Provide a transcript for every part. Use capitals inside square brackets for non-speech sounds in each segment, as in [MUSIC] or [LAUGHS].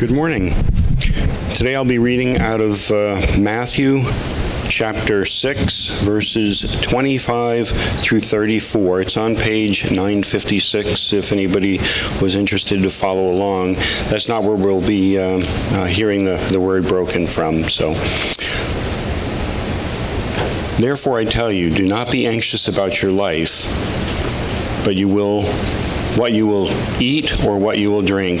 Good morning. Today I'll be reading out of uh, Matthew chapter 6, verses 25 through 34. It's on page 956 if anybody was interested to follow along. That's not where we'll be uh, uh, hearing the, the word broken from. So, Therefore, I tell you, do not be anxious about your life, but you will what you will eat or what you will drink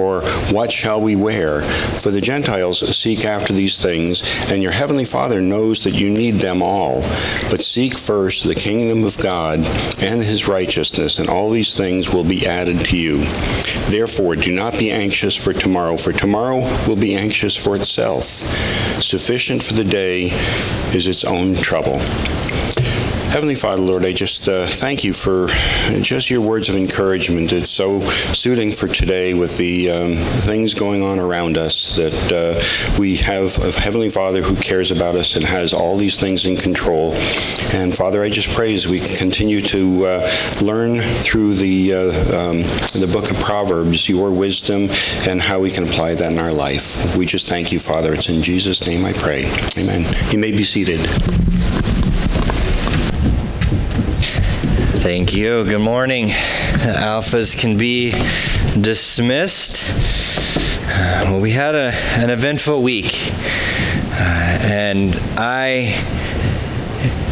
what shall we wear? For the Gentiles seek after these things, and your heavenly Father knows that you need them all. But seek first the kingdom of God and his righteousness, and all these things will be added to you. Therefore, do not be anxious for tomorrow, for tomorrow will be anxious for itself. Sufficient for the day is its own trouble. Heavenly Father, Lord, I just uh, thank you for just your words of encouragement. It's so suiting for today with the um, things going on around us that uh, we have a Heavenly Father who cares about us and has all these things in control. And Father, I just pray as we continue to uh, learn through the, uh, um, the book of Proverbs your wisdom and how we can apply that in our life. We just thank you, Father. It's in Jesus' name I pray. Amen. You may be seated. Thank you. Good morning. Alphas can be dismissed. Uh, well, we had a, an eventful week, uh, and I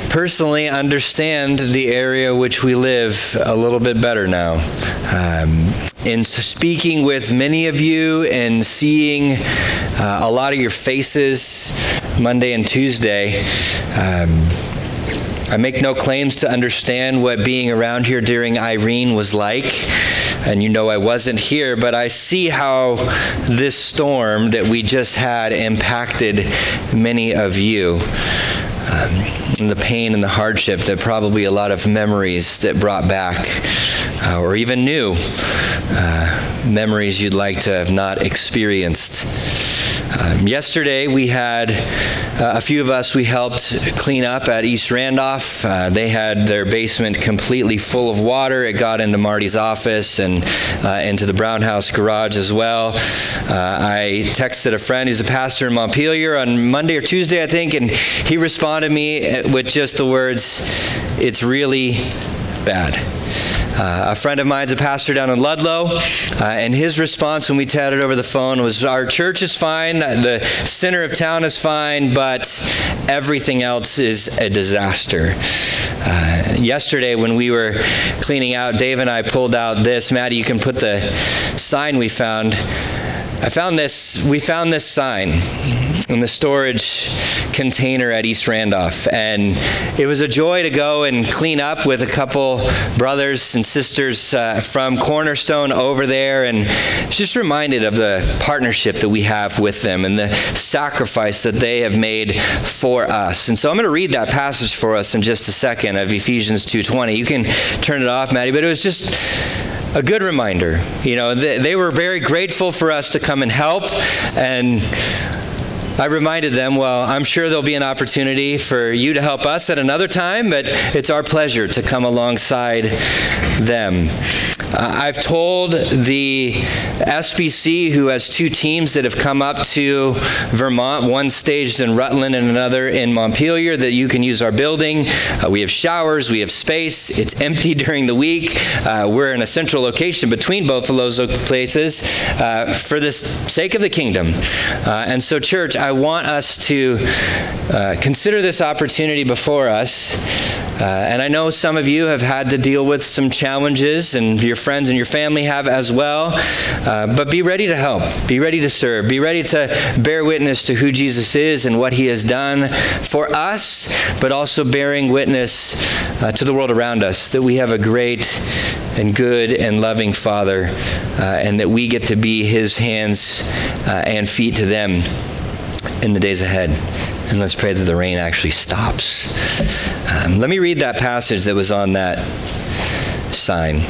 personally understand the area which we live a little bit better now. Um, in speaking with many of you and seeing uh, a lot of your faces Monday and Tuesday, um, I make no claims to understand what being around here during Irene was like. And you know I wasn't here, but I see how this storm that we just had impacted many of you. Um, and the pain and the hardship that probably a lot of memories that brought back, uh, or even new uh, memories you'd like to have not experienced. Um, yesterday, we had uh, a few of us, we helped clean up at East Randolph. Uh, they had their basement completely full of water. It got into Marty's office and uh, into the Brown House garage as well. Uh, I texted a friend who's a pastor in Montpelier on Monday or Tuesday, I think, and he responded me with just the words, It's really bad. Uh, a friend of mine's a pastor down in Ludlow, uh, and his response when we chatted over the phone was Our church is fine, the center of town is fine, but everything else is a disaster. Uh, yesterday, when we were cleaning out, Dave and I pulled out this. Maddie, you can put the sign we found. I found this, we found this sign in the storage container at East Randolph. And it was a joy to go and clean up with a couple brothers and sisters uh, from Cornerstone over there. And just reminded of the partnership that we have with them and the sacrifice that they have made for us. And so I'm going to read that passage for us in just a second of Ephesians 2.20. You can turn it off, Maddie, but it was just a good reminder. You know, they, they, were very grateful for us to come and help, and I reminded them, well, I'm sure there'll be an opportunity for you to help us at another time, but it's our pleasure to come alongside them. Uh, I've told the SBC, who has two teams that have come up to Vermont, one staged in Rutland and another in Montpelier, that you can use our building. Uh, we have showers, we have space. It's empty [LAUGHS] during the week. Uh, we're in a central location between both of those places uh, for the sake of the kingdom. Uh, and so, church, I I want us to uh, consider this opportunity before us. Uh, and I know some of you have had to deal with some challenges, and your friends and your family have as well. Uh, but be ready to help, be ready to serve, be ready to bear witness to who Jesus is and what he has done for us, but also bearing witness uh, to the world around us that we have a great and good and loving Father, uh, and that we get to be his hands uh, and feet to them in the days ahead. And let's pray that the rain actually stops. Um, let me read that passage that was on that sign.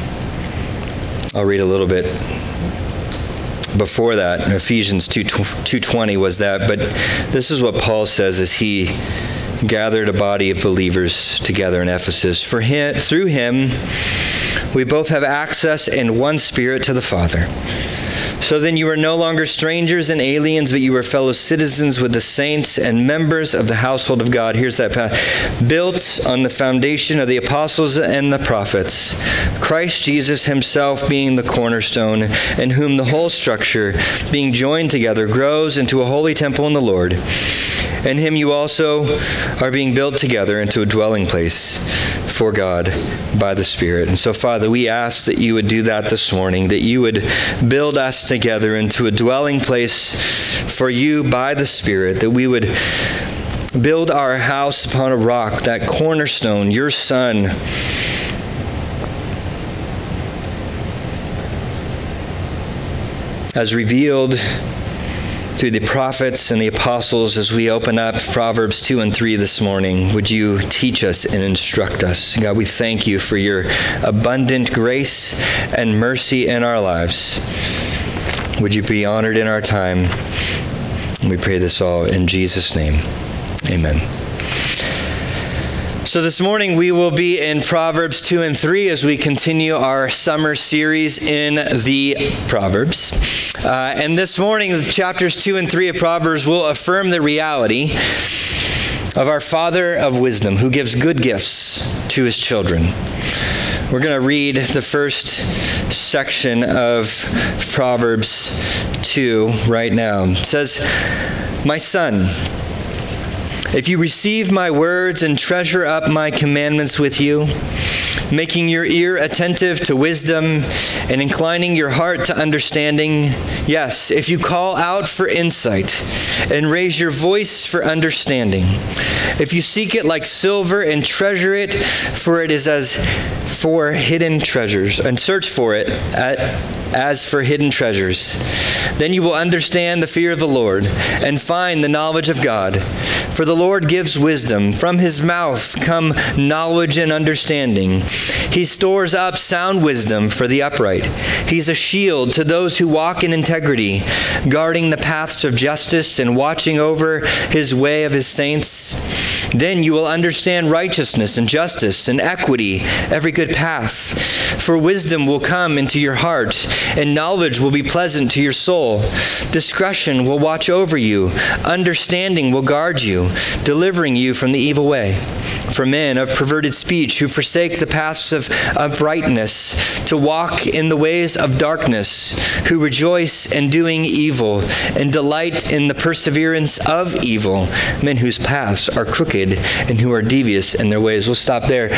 I'll read a little bit before that. Ephesians 2, 2.20 was that. But this is what Paul says as he gathered a body of believers together in Ephesus. For him, through him, we both have access in one spirit to the Father. So then you are no longer strangers and aliens, but you are fellow citizens with the saints and members of the household of God. Here's that path. Built on the foundation of the apostles and the prophets, Christ Jesus himself being the cornerstone, in whom the whole structure, being joined together, grows into a holy temple in the Lord. In him you also are being built together into a dwelling place for God by the Spirit. And so, Father, we ask that you would do that this morning, that you would build us together into a dwelling place for you by the Spirit, that we would build our house upon a rock, that cornerstone, your Son. As revealed through the prophets and the apostles as we open up Proverbs 2 and 3 this morning. Would you teach us and instruct us? God, we thank you for your abundant grace and mercy in our lives. Would you be honored in our time? We pray this all in Jesus' name. Amen. So, this morning we will be in Proverbs 2 and 3 as we continue our summer series in the Proverbs. Uh, and this morning, chapters 2 and 3 of Proverbs will affirm the reality of our Father of wisdom who gives good gifts to his children. We're going to read the first section of Proverbs 2 right now. It says, My son, if you receive my words and treasure up my commandments with you, making your ear attentive to wisdom and inclining your heart to understanding, yes, if you call out for insight and raise your voice for understanding, if you seek it like silver and treasure it, for it is as for hidden treasures, and search for it at, as for hidden treasures. Then you will understand the fear of the Lord and find the knowledge of God. For the Lord gives wisdom. From his mouth come knowledge and understanding. He stores up sound wisdom for the upright. He's a shield to those who walk in integrity, guarding the paths of justice and watching over his way of his saints. Then you will understand righteousness and justice and equity, every good path. For wisdom will come into your heart, and knowledge will be pleasant to your soul. Discretion will watch over you, understanding will guard you, delivering you from the evil way. For men of perverted speech who forsake the paths of uprightness, to walk in the ways of darkness, who rejoice in doing evil and delight in the perseverance of evil, men whose paths are crooked and who are devious in their ways. We'll stop there.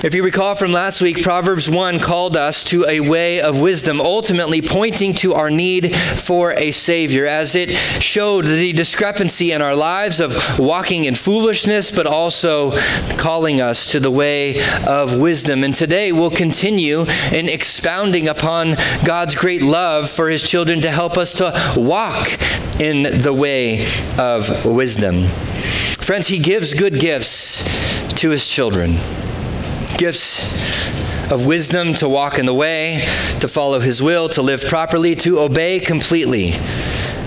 If you recall from last week, Proverbs 1 called us to a way of wisdom, ultimately pointing to our need for a Savior, as it showed the discrepancy in our lives of walking in foolishness, but also calling us to the way of wisdom. And today we'll continue in expounding upon God's great love for His children to help us to walk in the way of wisdom. Friends, He gives good gifts to His children gifts of wisdom to walk in the way, to follow His will, to live properly, to obey completely,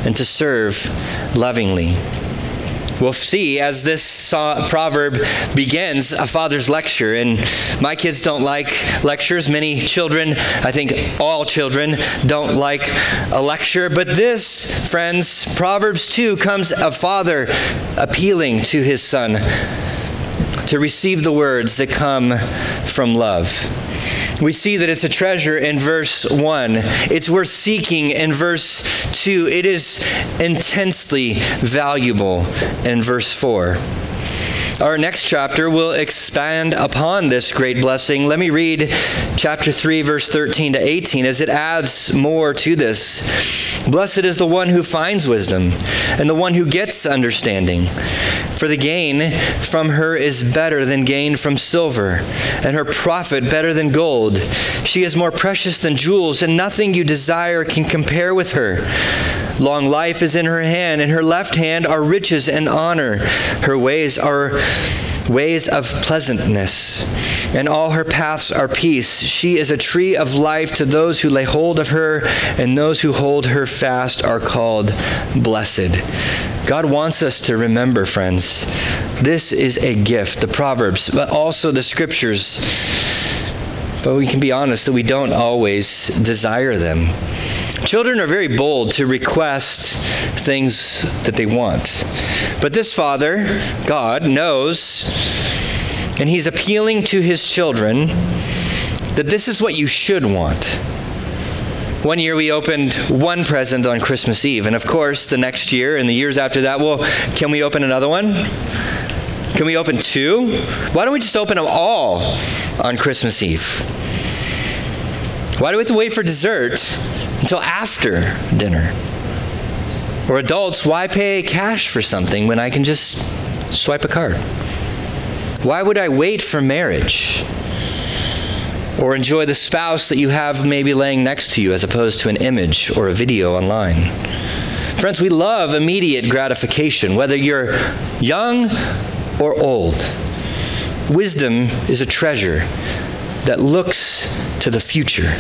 and to serve lovingly. We'll see as this proverb begins a father's lecture. And my kids don't like lectures. Many children, I think all children, don't like a lecture. But this, friends, Proverbs 2 comes a father appealing to his son to receive the words that come from love. We see that it's a treasure in verse 1. It's worth seeking in verse 2. It is intensely valuable in verse 4. Our next chapter will expand upon this great blessing. Let me read chapter 3, verse 13 to 18, as it adds more to this. Blessed is the one who finds wisdom, and the one who gets understanding. For the gain from her is better than gain from silver, and her profit better than gold. She is more precious than jewels, and nothing you desire can compare with her. Long life is in her hand, and her left hand are riches and honor. Her ways are ways of pleasantness, and all her paths are peace. She is a tree of life to those who lay hold of her, and those who hold her fast are called blessed. God wants us to remember, friends, this is a gift, the Proverbs, but also the scriptures. But we can be honest that we don't always desire them. Children are very bold to request things that they want. But this father, God, knows, and he's appealing to his children that this is what you should want. One year we opened one present on Christmas Eve, and of course, the next year and the years after that, well, can we open another one? Can we open two? Why don't we just open them all on Christmas Eve? Why do we have to wait for dessert until after dinner? Or adults, why pay cash for something when I can just swipe a card? Why would I wait for marriage? Or enjoy the spouse that you have maybe laying next to you as opposed to an image or a video online? Friends, we love immediate gratification, whether you're young or old. Wisdom is a treasure that looks to the future.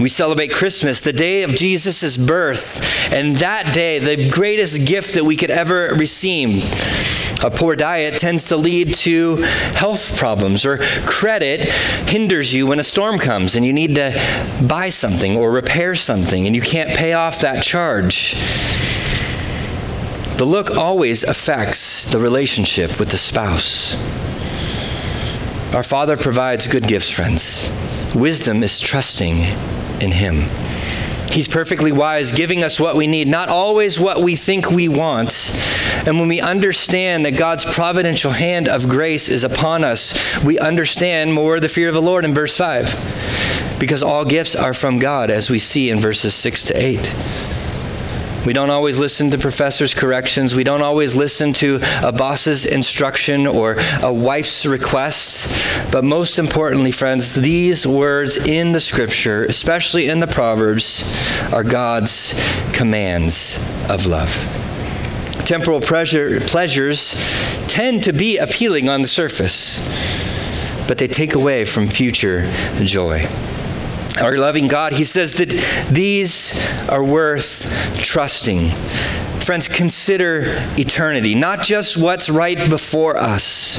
We celebrate Christmas, the day of Jesus' birth, and that day, the greatest gift that we could ever receive. A poor diet tends to lead to health problems, or credit hinders you when a storm comes and you need to buy something or repair something and you can't pay off that charge. The look always affects the relationship with the spouse. Our Father provides good gifts, friends. Wisdom is trusting in Him. He's perfectly wise, giving us what we need, not always what we think we want. And when we understand that God's providential hand of grace is upon us, we understand more the fear of the Lord in verse 5. Because all gifts are from God, as we see in verses 6 to 8. We don't always listen to professors' corrections. We don't always listen to a boss's instruction or a wife's request. But most importantly, friends, these words in the scripture, especially in the Proverbs, are God's commands of love. Temporal pleasure, pleasures tend to be appealing on the surface, but they take away from future joy our loving God, He says that these are worth trusting. Friends, consider eternity, not just what's right before us.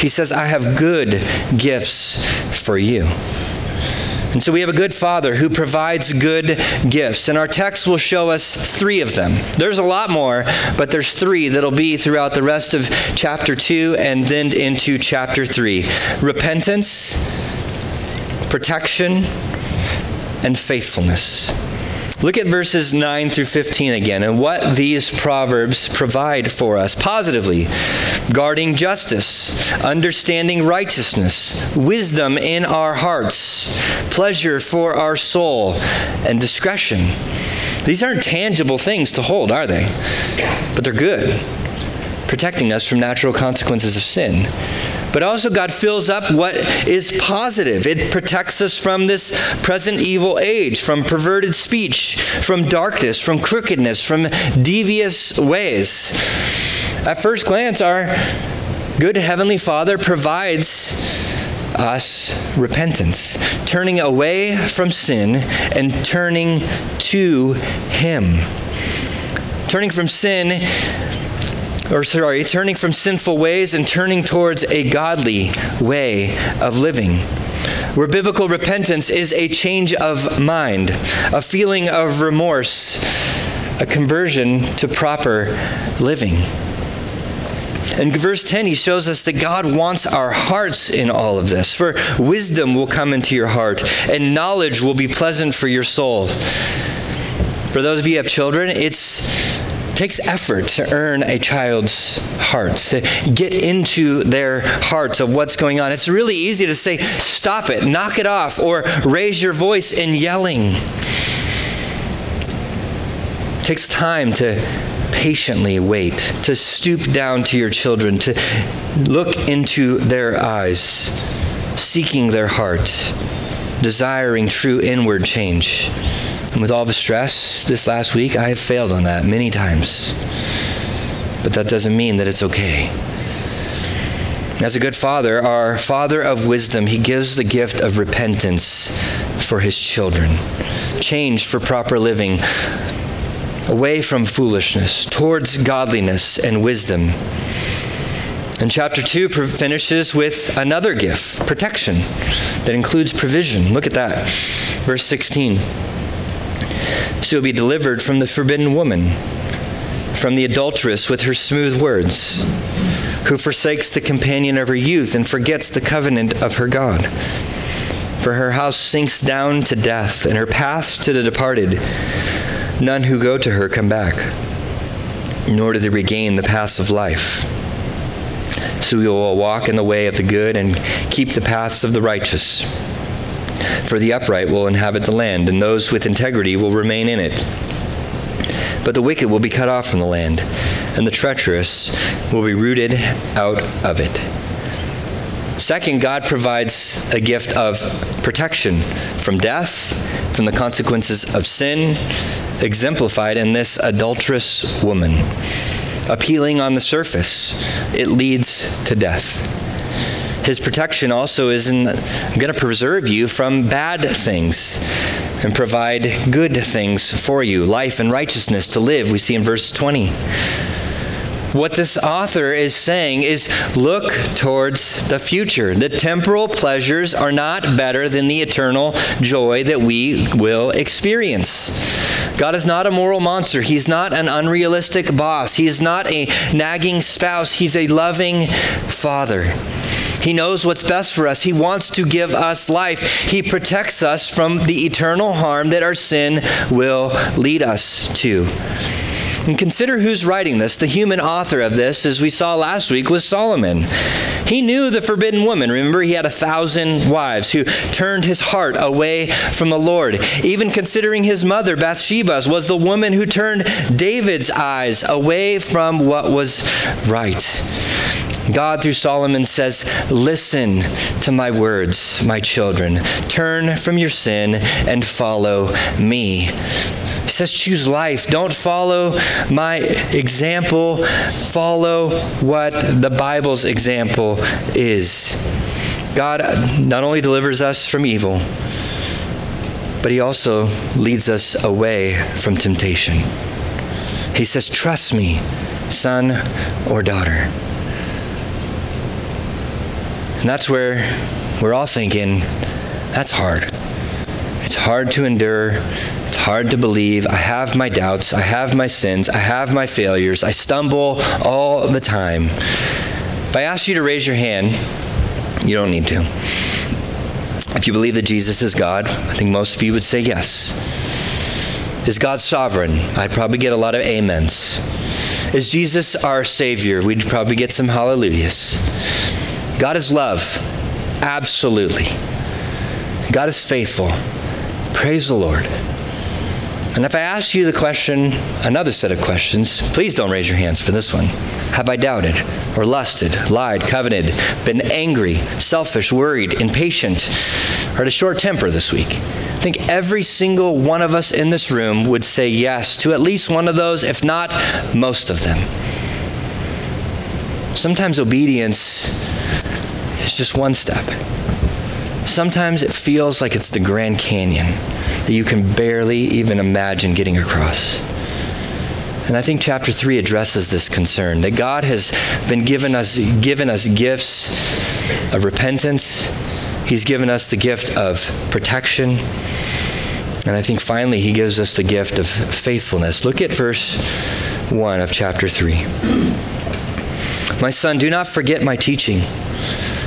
He says, I have good gifts for you. And so we have a good Father who provides good gifts. And our text will show us three of them. There's a lot more, but there's three that'll be throughout the rest of chapter 2 and then into chapter 3 repentance, protection, and faithfulness. Look at verses 9 through 15 again and what these proverbs provide for us positively guarding justice, understanding righteousness, wisdom in our hearts, pleasure for our soul, and discretion. These aren't tangible things to hold, are they? But they're good, protecting us from natural consequences of sin. But also, God fills up what is positive. It protects us from this present evil age, from perverted speech, from darkness, from crookedness, from devious ways. At first glance, our good Heavenly Father provides us repentance, turning away from sin and turning to Him. Turning from sin or sorry, turning from sinful ways and turning towards a godly way of living. Where biblical repentance is a change of mind, a feeling of remorse, a conversion to proper living. In verse 10, he shows us that God wants our hearts in all of this. For wisdom will come into your heart, and knowledge will be pleasant for your soul. For those of you who have children, it's takes effort to earn a child's heart, to get into their hearts of what's going on. It's really easy to say, stop it, knock it off, or raise your voice in yelling. It takes time to patiently wait, to stoop down to your children, to look into their eyes, seeking their heart, desiring true inward change. With all the stress this last week, I have failed on that many times. But that doesn't mean that it's okay. As a good father, our father of wisdom, he gives the gift of repentance for his children, change for proper living, away from foolishness, towards godliness and wisdom. And chapter 2 finishes with another gift, protection, that includes provision. Look at that. Verse 16 she will be delivered from the forbidden woman, from the adulteress with her smooth words, who forsakes the companion of her youth and forgets the covenant of her God. For her house sinks down to death, and her path to the departed. None who go to her come back, nor do they regain the paths of life. So we will walk in the way of the good and keep the paths of the righteous. For the upright will inhabit the land, and those with integrity will remain in it. But the wicked will be cut off from the land, and the treacherous will be rooted out of it. Second, God provides a gift of protection from death, from the consequences of sin, exemplified in this adulterous woman. Appealing on the surface, it leads to death. His protection also is in, going to preserve you from bad things and provide good things for you, life and righteousness to live, we see in verse 20. What this author is saying is look towards the future. The temporal pleasures are not better than the eternal joy that we will experience. God is not a moral monster. He's not an unrealistic boss. He is not a nagging spouse. He's a loving father. He knows what's best for us. He wants to give us life. He protects us from the eternal harm that our sin will lead us to. And consider who's writing this. The human author of this, as we saw last week, was Solomon. He knew the forbidden woman. Remember, he had a thousand wives who turned his heart away from the Lord. Even considering his mother, Bathsheba, was the woman who turned David's eyes away from what was right. God, through Solomon, says, Listen to my words, my children. Turn from your sin and follow me. He says, Choose life. Don't follow my example. Follow what the Bible's example is. God not only delivers us from evil, but He also leads us away from temptation. He says, Trust me, son or daughter. And that's where we're all thinking, that's hard. It's hard to endure. It's hard to believe. I have my doubts. I have my sins. I have my failures. I stumble all the time. If I ask you to raise your hand, you don't need to. If you believe that Jesus is God, I think most of you would say yes. Is God sovereign? I'd probably get a lot of amens. Is Jesus our Savior? We'd probably get some hallelujahs. God is love. Absolutely. God is faithful. Praise the Lord. And if I ask you the question, another set of questions, please don't raise your hands for this one. Have I doubted or lusted, lied, coveted, been angry, selfish, worried, impatient, or had a short temper this week? I think every single one of us in this room would say yes to at least one of those, if not most of them. Sometimes obedience is just one step. Sometimes it feels like it's the Grand Canyon that you can barely even imagine getting across. And I think chapter 3 addresses this concern that God has been given us given us gifts of repentance. He's given us the gift of protection. And I think finally he gives us the gift of faithfulness. Look at verse 1 of chapter 3. My son, do not forget my teaching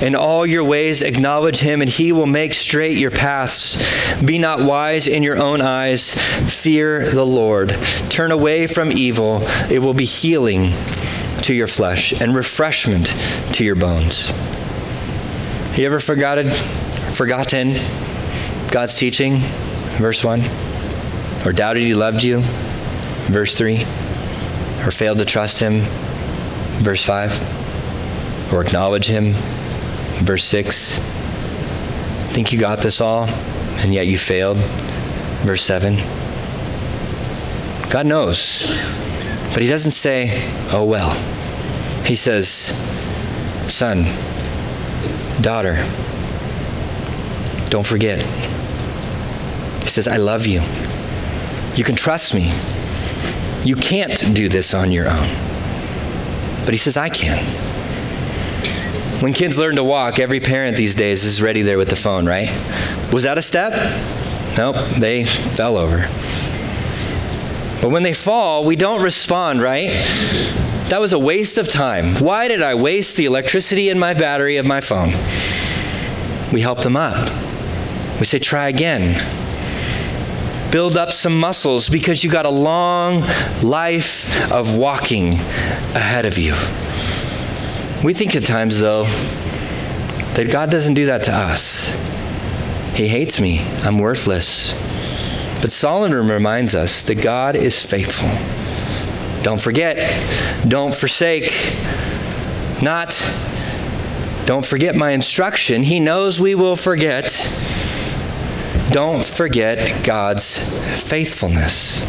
In all your ways, acknowledge him, and he will make straight your paths. Be not wise in your own eyes. Fear the Lord. Turn away from evil. It will be healing to your flesh and refreshment to your bones. You ever forgotten, forgotten God's teaching? Verse 1. Or doubted he loved you? Verse 3. Or failed to trust him? Verse 5. Or acknowledge him? Verse 6 Think you got this all, and yet you failed. Verse 7 God knows, but He doesn't say, oh well. He says, Son, daughter, don't forget. He says, I love you. You can trust me. You can't do this on your own. But he says, I can. When kids learn to walk, every parent these days is ready there with the phone, right? Was that a step? Nope, they fell over. But when they fall, we don't respond, right? That was a waste of time. Why did I waste the electricity in my battery of my phone? We help them up. We say, try again. Build up some muscles because you got a long life of walking ahead of you. We think at times, though, that God doesn't do that to us. He hates me. I'm worthless. But Solomon reminds us that God is faithful. Don't forget. Don't forsake. Not, don't forget my instruction. He knows we will forget. Don't forget God's faithfulness.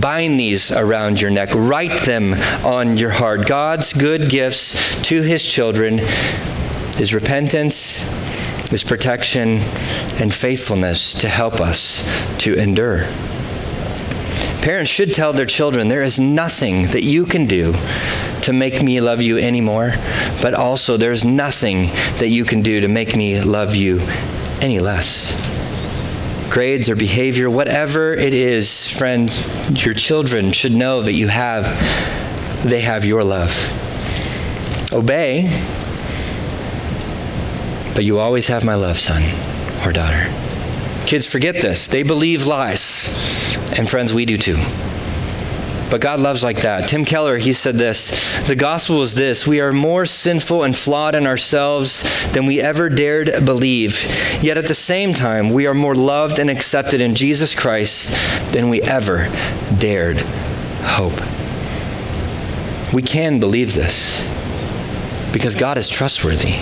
Bind these around your neck, write them on your heart. God's good gifts to his children is repentance, is protection, and faithfulness to help us to endure. Parents should tell their children there is nothing that you can do to make me love you anymore, but also there's nothing that you can do to make me love you any less grades or behavior, whatever it is, friend, your children should know that you have, they have your love. Obey, but you always have my love, son or daughter. Kids, forget this. They believe lies. And friends, we do too. But God loves like that. Tim Keller, he said this The gospel is this we are more sinful and flawed in ourselves than we ever dared believe. Yet at the same time, we are more loved and accepted in Jesus Christ than we ever dared hope. We can believe this because God is trustworthy.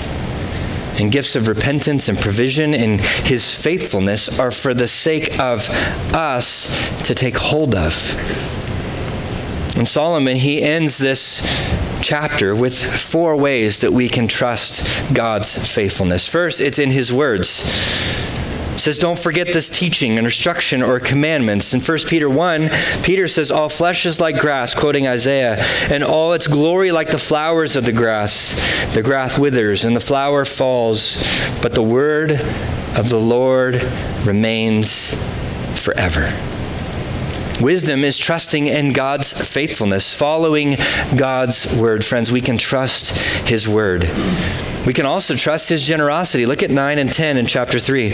And gifts of repentance and provision and his faithfulness are for the sake of us to take hold of. And Solomon, he ends this chapter with four ways that we can trust God's faithfulness. First, it's in his words. It says, Don't forget this teaching and instruction or commandments. In 1 Peter 1, Peter says, All flesh is like grass, quoting Isaiah, and all its glory like the flowers of the grass. The grass withers and the flower falls, but the word of the Lord remains forever. Wisdom is trusting in God's faithfulness, following God's word. Friends, we can trust His word. We can also trust his generosity. Look at 9 and 10 in chapter 3.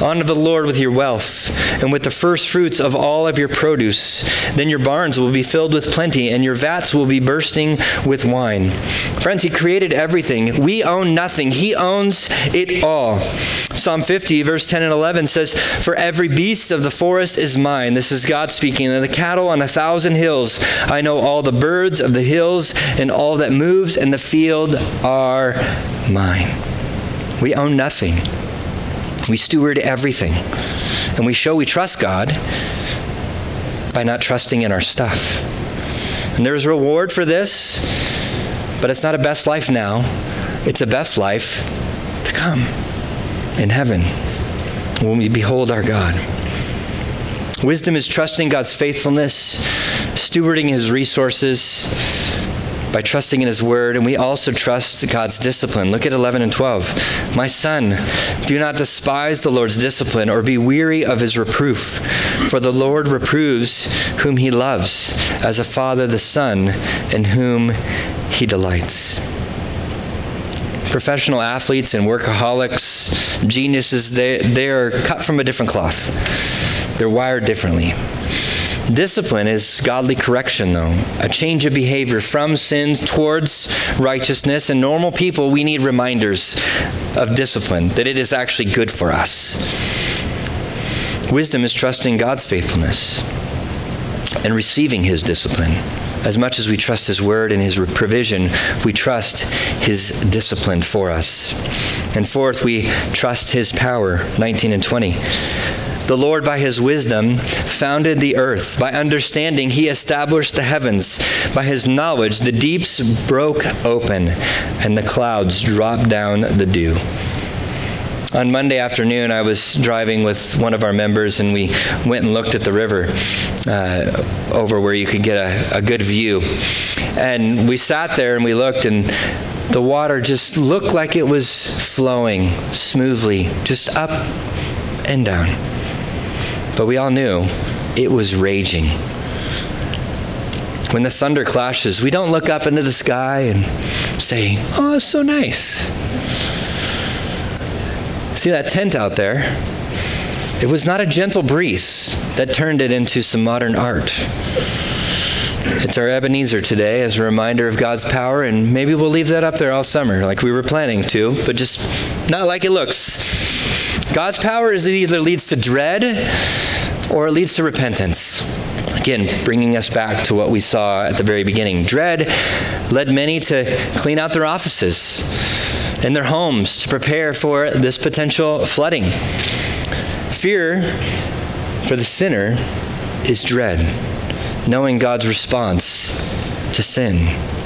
Honor the Lord with your wealth and with the first fruits of all of your produce. Then your barns will be filled with plenty and your vats will be bursting with wine. Friends, he created everything. We own nothing, he owns it all. Psalm 50, verse 10 and 11 says, For every beast of the forest is mine. This is God speaking. And the cattle on a thousand hills. I know all the birds of the hills and all that moves in the field are mine. We own nothing. We steward everything. And we show we trust God by not trusting in our stuff. And there's reward for this, but it's not a best life now. It's a best life to come. in heaven when we behold our God. Wisdom is trusting God's faithfulness, stewarding his resources by trusting in his word, and we also trust God's discipline. Look at 11 and 12. My son, do not despise the Lord's discipline or be weary of his reproof, for the Lord reproves whom he loves, as a father the son in whom he delights professional athletes and workaholics, geniuses, they, they are cut from a different cloth. They're wired differently. Discipline is godly correction, though, a change of behavior from sin towards righteousness. And normal people, we need reminders of discipline, that it is actually good for us. Wisdom is trusting God's faithfulness and receiving his discipline. As much as we trust His word and His provision, we trust His discipline for us. And fourth, we trust His power, 19 and 20. The Lord, by his wisdom, founded the earth. By understanding, he established the heavens. By his knowledge, the deeps broke open, and the clouds dropped down the dew. On Monday afternoon, I was driving with one of our members, and we went and looked at the river uh, over where you could get a, a good view. And we sat there and we looked, and the water just looked like it was flowing smoothly, just up and down. But we all knew it was raging. When the thunder clashes, we don't look up into the sky and say, Oh, it's so nice. See that tent out there? It was not a gentle breeze that turned it into some modern art. It's our Ebenezer today as a reminder of God's power, and maybe we'll leave that up there all summer like we were planning to, but just not like it looks. God's power is it either leads to dread or it leads to repentance. Again, bringing us back to what we saw at the very beginning. Dread led many to clean out their offices and their homes to prepare for this potential flooding. Fear for the sinner is dread, knowing God's response to sin.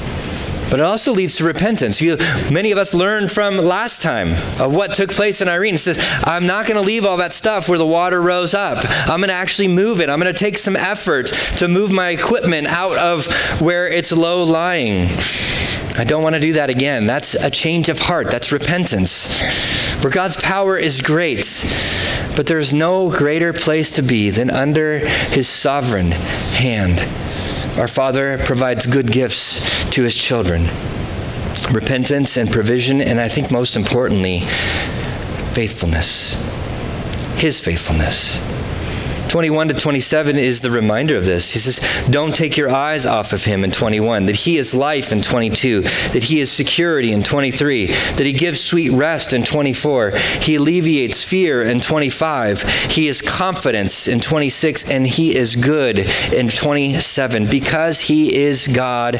But it also leads to repentance. You, many of us learned from last time of what took place in Irene. It says, I'm not going to leave all that stuff where the water rose up. I'm going to actually move it. I'm going to take some effort to move my equipment out of where it's low lying. I don't want to do that again. That's a change of heart. That's repentance. Where God's power is great, but there's no greater place to be than under his sovereign hand. Our Father provides good gifts to his children repentance and provision, and I think most importantly, faithfulness. His faithfulness. 21 to 27 is the reminder of this. He says, Don't take your eyes off of him in 21, that he is life in 22, that he is security in 23, that he gives sweet rest in 24, he alleviates fear in 25, he is confidence in 26, and he is good in 27. Because he is God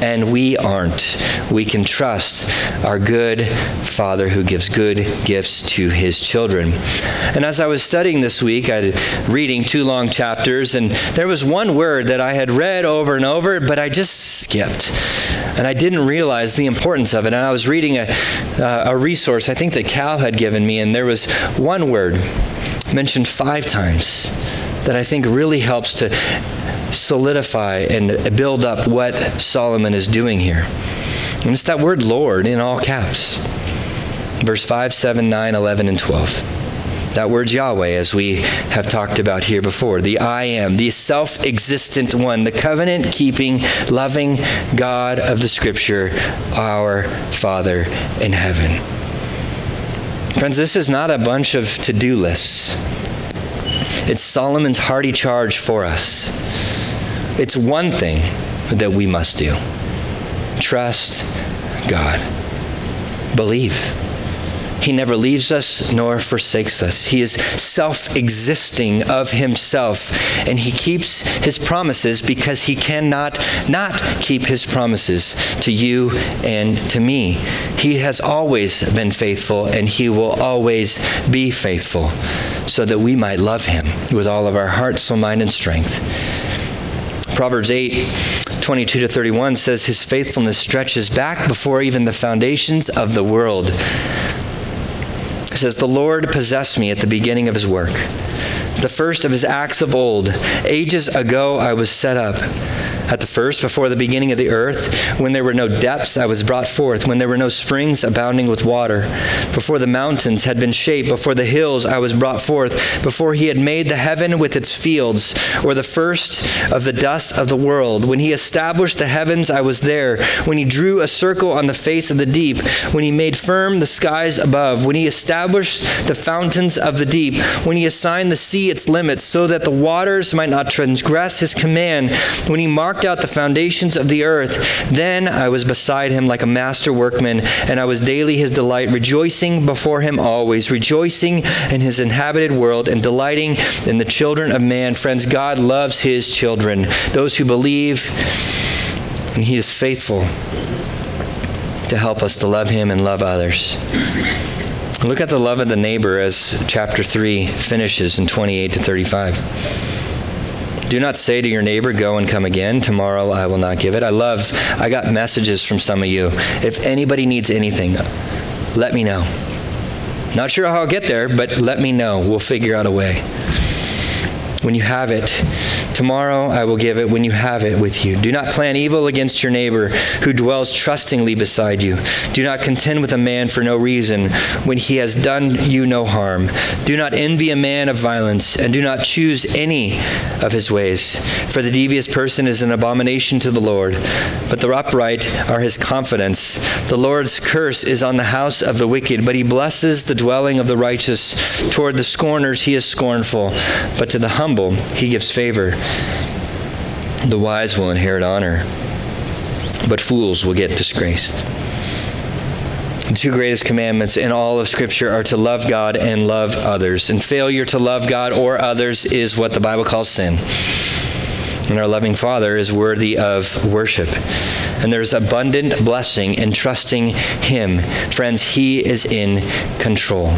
and we aren't, we can trust our good Father who gives good gifts to his children. And as I was studying this week, I reading reading two long chapters, and there was one word that I had read over and over, but I just skipped. And I didn't realize the importance of it. And I was reading a, uh, a resource I think that Cal had given me, and there was one word mentioned five times that I think really helps to solidify and build up what Solomon is doing here. And it's that word Lord in all caps. Verse 5, 7, 9, 11, and 12. That word Yahweh, as we have talked about here before, the I am, the self existent one, the covenant keeping, loving God of the Scripture, our Father in heaven. Friends, this is not a bunch of to do lists. It's Solomon's hearty charge for us. It's one thing that we must do trust God, believe. He never leaves us nor forsakes us. He is self existing of himself, and he keeps his promises because he cannot not keep his promises to you and to me. He has always been faithful, and he will always be faithful, so that we might love him with all of our heart, soul, mind, and strength. Proverbs 8, 22 to 31 says, His faithfulness stretches back before even the foundations of the world. It says, The Lord possessed me at the beginning of his work, the first of his acts of old. Ages ago I was set up. At the first, before the beginning of the earth, when there were no depths, I was brought forth, when there were no springs abounding with water. Before the mountains had been shaped, before the hills, I was brought forth, before he had made the heaven with its fields, or the first of the dust of the world. When he established the heavens, I was there. When he drew a circle on the face of the deep, when he made firm the skies above, when he established the fountains of the deep, when he assigned the sea its limits, so that the waters might not transgress his command, when he marked out the foundations of the earth. Then I was beside him like a master workman, and I was daily his delight, rejoicing before him always, rejoicing in his inhabited world, and delighting in the children of man. Friends, God loves his children, those who believe, and he is faithful to help us to love him and love others. Look at the love of the neighbor as chapter 3 finishes in 28 to 35. Do not say to your neighbor, Go and come again. Tomorrow I will not give it. I love, I got messages from some of you. If anybody needs anything, let me know. Not sure how I'll get there, but let me know. We'll figure out a way. When you have it, Tomorrow I will give it when you have it with you. Do not plan evil against your neighbor who dwells trustingly beside you. Do not contend with a man for no reason when he has done you no harm. Do not envy a man of violence, and do not choose any of his ways. For the devious person is an abomination to the Lord, but the upright are his confidence. The Lord's curse is on the house of the wicked, but he blesses the dwelling of the righteous. Toward the scorners he is scornful, but to the humble he gives favor. The wise will inherit honor, but fools will get disgraced. The two greatest commandments in all of Scripture are to love God and love others. And failure to love God or others is what the Bible calls sin. And our loving Father is worthy of worship. And there's abundant blessing in trusting Him. Friends, He is in control.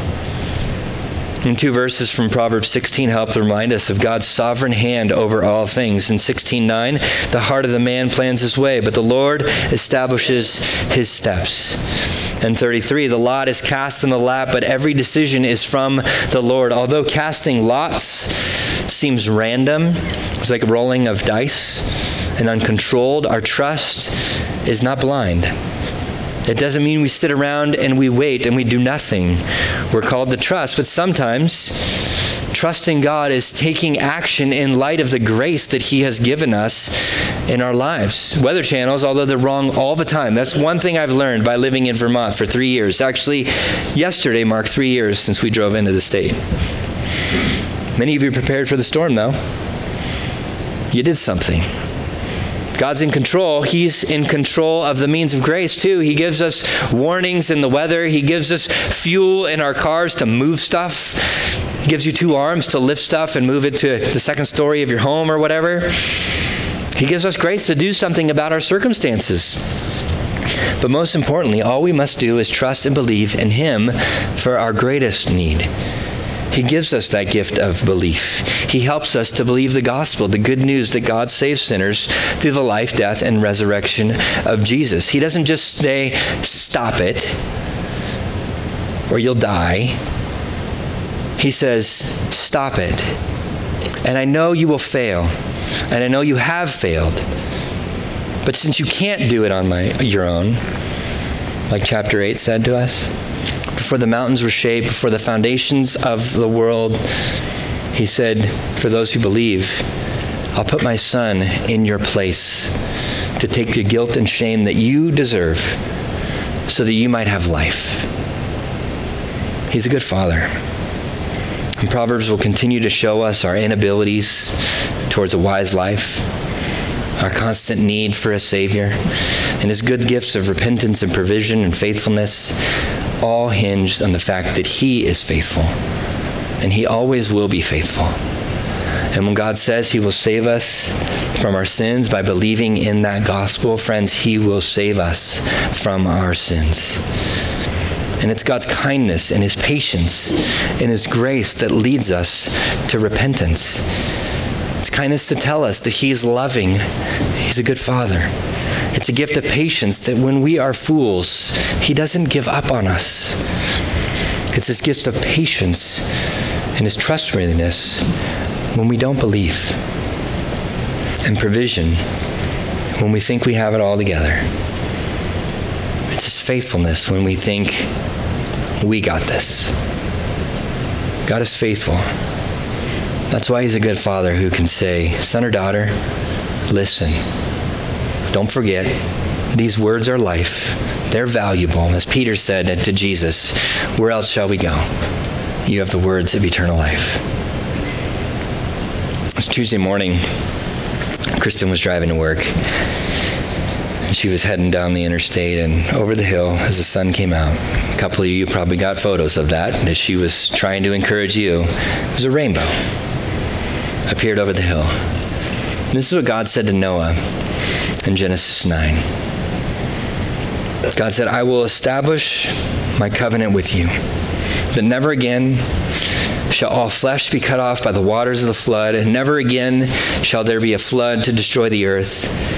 And two verses from Proverbs 16 help remind us of God's sovereign hand over all things. In 16:9, the heart of the man plans his way, but the Lord establishes his steps. And 33, the lot is cast in the lap, but every decision is from the Lord. Although casting lots seems random, it's like rolling of dice and uncontrolled, our trust is not blind. It doesn't mean we sit around and we wait and we do nothing. We're called to trust, but sometimes trusting God is taking action in light of the grace that He has given us in our lives. Weather channels, although they're wrong all the time, that's one thing I've learned by living in Vermont for three years. Actually, yesterday marked three years since we drove into the state. Many of you prepared for the storm, though. You did something. God's in control. He's in control of the means of grace, too. He gives us warnings in the weather, He gives us fuel in our cars to move stuff. He gives you two arms to lift stuff and move it to the second story of your home or whatever. He gives us grace to do something about our circumstances. But most importantly, all we must do is trust and believe in Him for our greatest need. He gives us that gift of belief. He helps us to believe the gospel, the good news that God saves sinners through the life, death, and resurrection of Jesus. He doesn't just say, stop it, or you'll die. He says, stop it. And I know you will fail, and I know you have failed. But since you can't do it on my, your own, like chapter 8 said to us, before the mountains were shaped, before the foundations of the world, he said, For those who believe, I'll put my son in your place to take the guilt and shame that you deserve so that you might have life. He's a good father. And Proverbs will continue to show us our inabilities towards a wise life, our constant need for a Savior, and His good gifts of repentance and provision and faithfulness all hinged on the fact that He is faithful, and He always will be faithful. And when God says He will save us from our sins by believing in that gospel, friends, He will save us from our sins. And it's God's kindness and His patience and His grace that leads us to repentance. It's kindness to tell us that He's loving, He's a good Father. It's a gift of patience that when we are fools, He doesn't give up on us. It's his gift of patience and his trustworthiness when we don't believe, and provision when we think we have it all together. It's his faithfulness when we think we got this. God is faithful. That's why he's a good father who can say, Son or daughter, listen. Don't forget, these words are life. They're valuable. As Peter said to Jesus, Where else shall we go? You have the words of eternal life. It's Tuesday morning. Kristen was driving to work. And she was heading down the interstate and over the hill as the sun came out. A couple of you probably got photos of that as she was trying to encourage you. It was a rainbow. Appeared over the hill. And this is what God said to Noah in Genesis 9. God said, I will establish my covenant with you, that never again shall all flesh be cut off by the waters of the flood, and never again shall there be a flood to destroy the earth.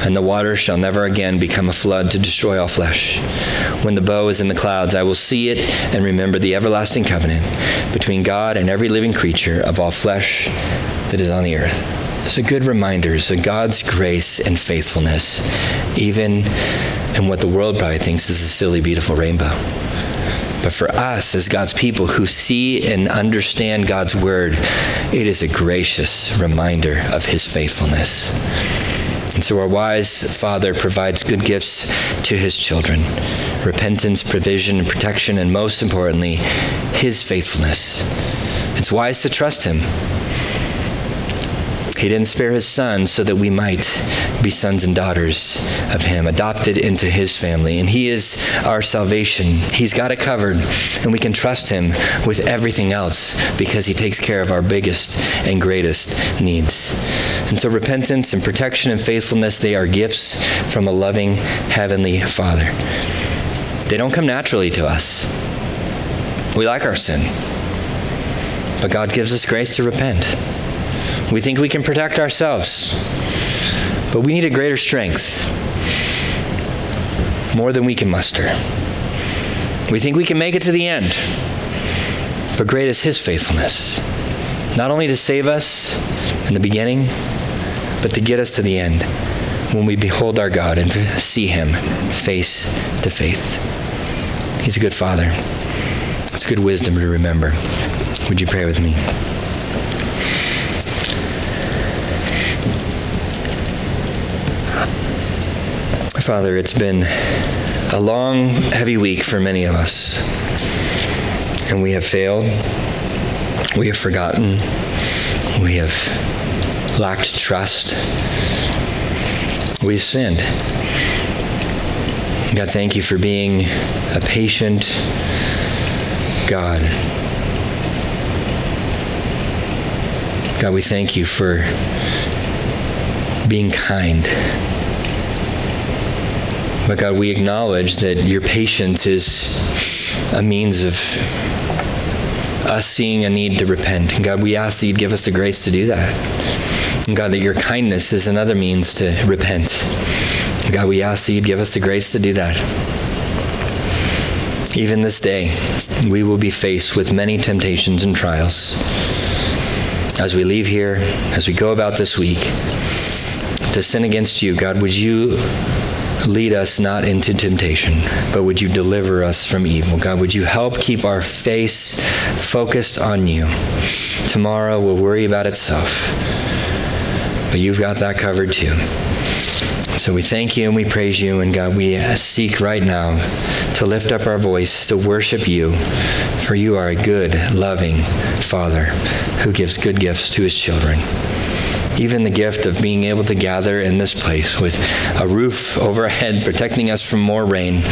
and the water shall never again become a flood to destroy all flesh. When the bow is in the clouds, I will see it and remember the everlasting covenant between God and every living creature of all flesh that is on the earth. It's a good reminder of God's grace and faithfulness, even in what the world probably thinks is a silly, beautiful rainbow. But for us, as God's people who see and understand God's word, it is a gracious reminder of his faithfulness. And so our wise Father provides good gifts to his children repentance, provision, and protection, and most importantly, his faithfulness. It's wise to trust him he didn't spare his son so that we might be sons and daughters of him, adopted into his family. And he is our salvation. He's got it covered, and we can trust him with everything else because he takes care of our biggest and greatest needs. And so repentance and protection and faithfulness, they are gifts from a loving heavenly Father. They don't come naturally to us. We like our sin. But God gives us grace to repent. We think we can protect ourselves, but we need a greater strength, more than we can muster. We think we can make it to the end, but great is His faithfulness, not only to save us in the beginning, but to get us to the end when we behold our God and see Him face to face. He's a good Father. It's good wisdom to remember. Would you pray with me? Father, it's been a long, heavy week for many of us. And we have failed. We have forgotten. We have lacked trust. We've sinned. God, thank you for being a patient God. God, we thank you for being kind. But God, we acknowledge that your patience is a means of us seeing a need to repent. And God, we ask that you'd give us the grace to do that. And God, that your kindness is another means to repent. And God, we ask that you'd give us the grace to do that. Even this day, we will be faced with many temptations and trials. As we leave here, as we go about this week, to sin against you, God, would you lead us not into temptation, but would you deliver us from evil? God, would you help keep our face focused on you? Tomorrow will worry about itself, but you've got that covered too. So we thank you and we praise you, and God, we seek right now to lift up our voice to worship you, for you are a good, loving Father who gives good gifts to his children even the gift of being able to gather in this place with a roof overhead protecting us from more rain,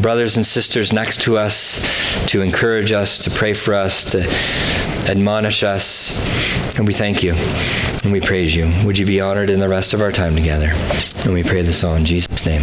brothers and sisters next to us to encourage us, to pray for us, to admonish us, and we thank you and we praise you. Would you be honored in the rest of our time together? And we pray this all in Jesus' name.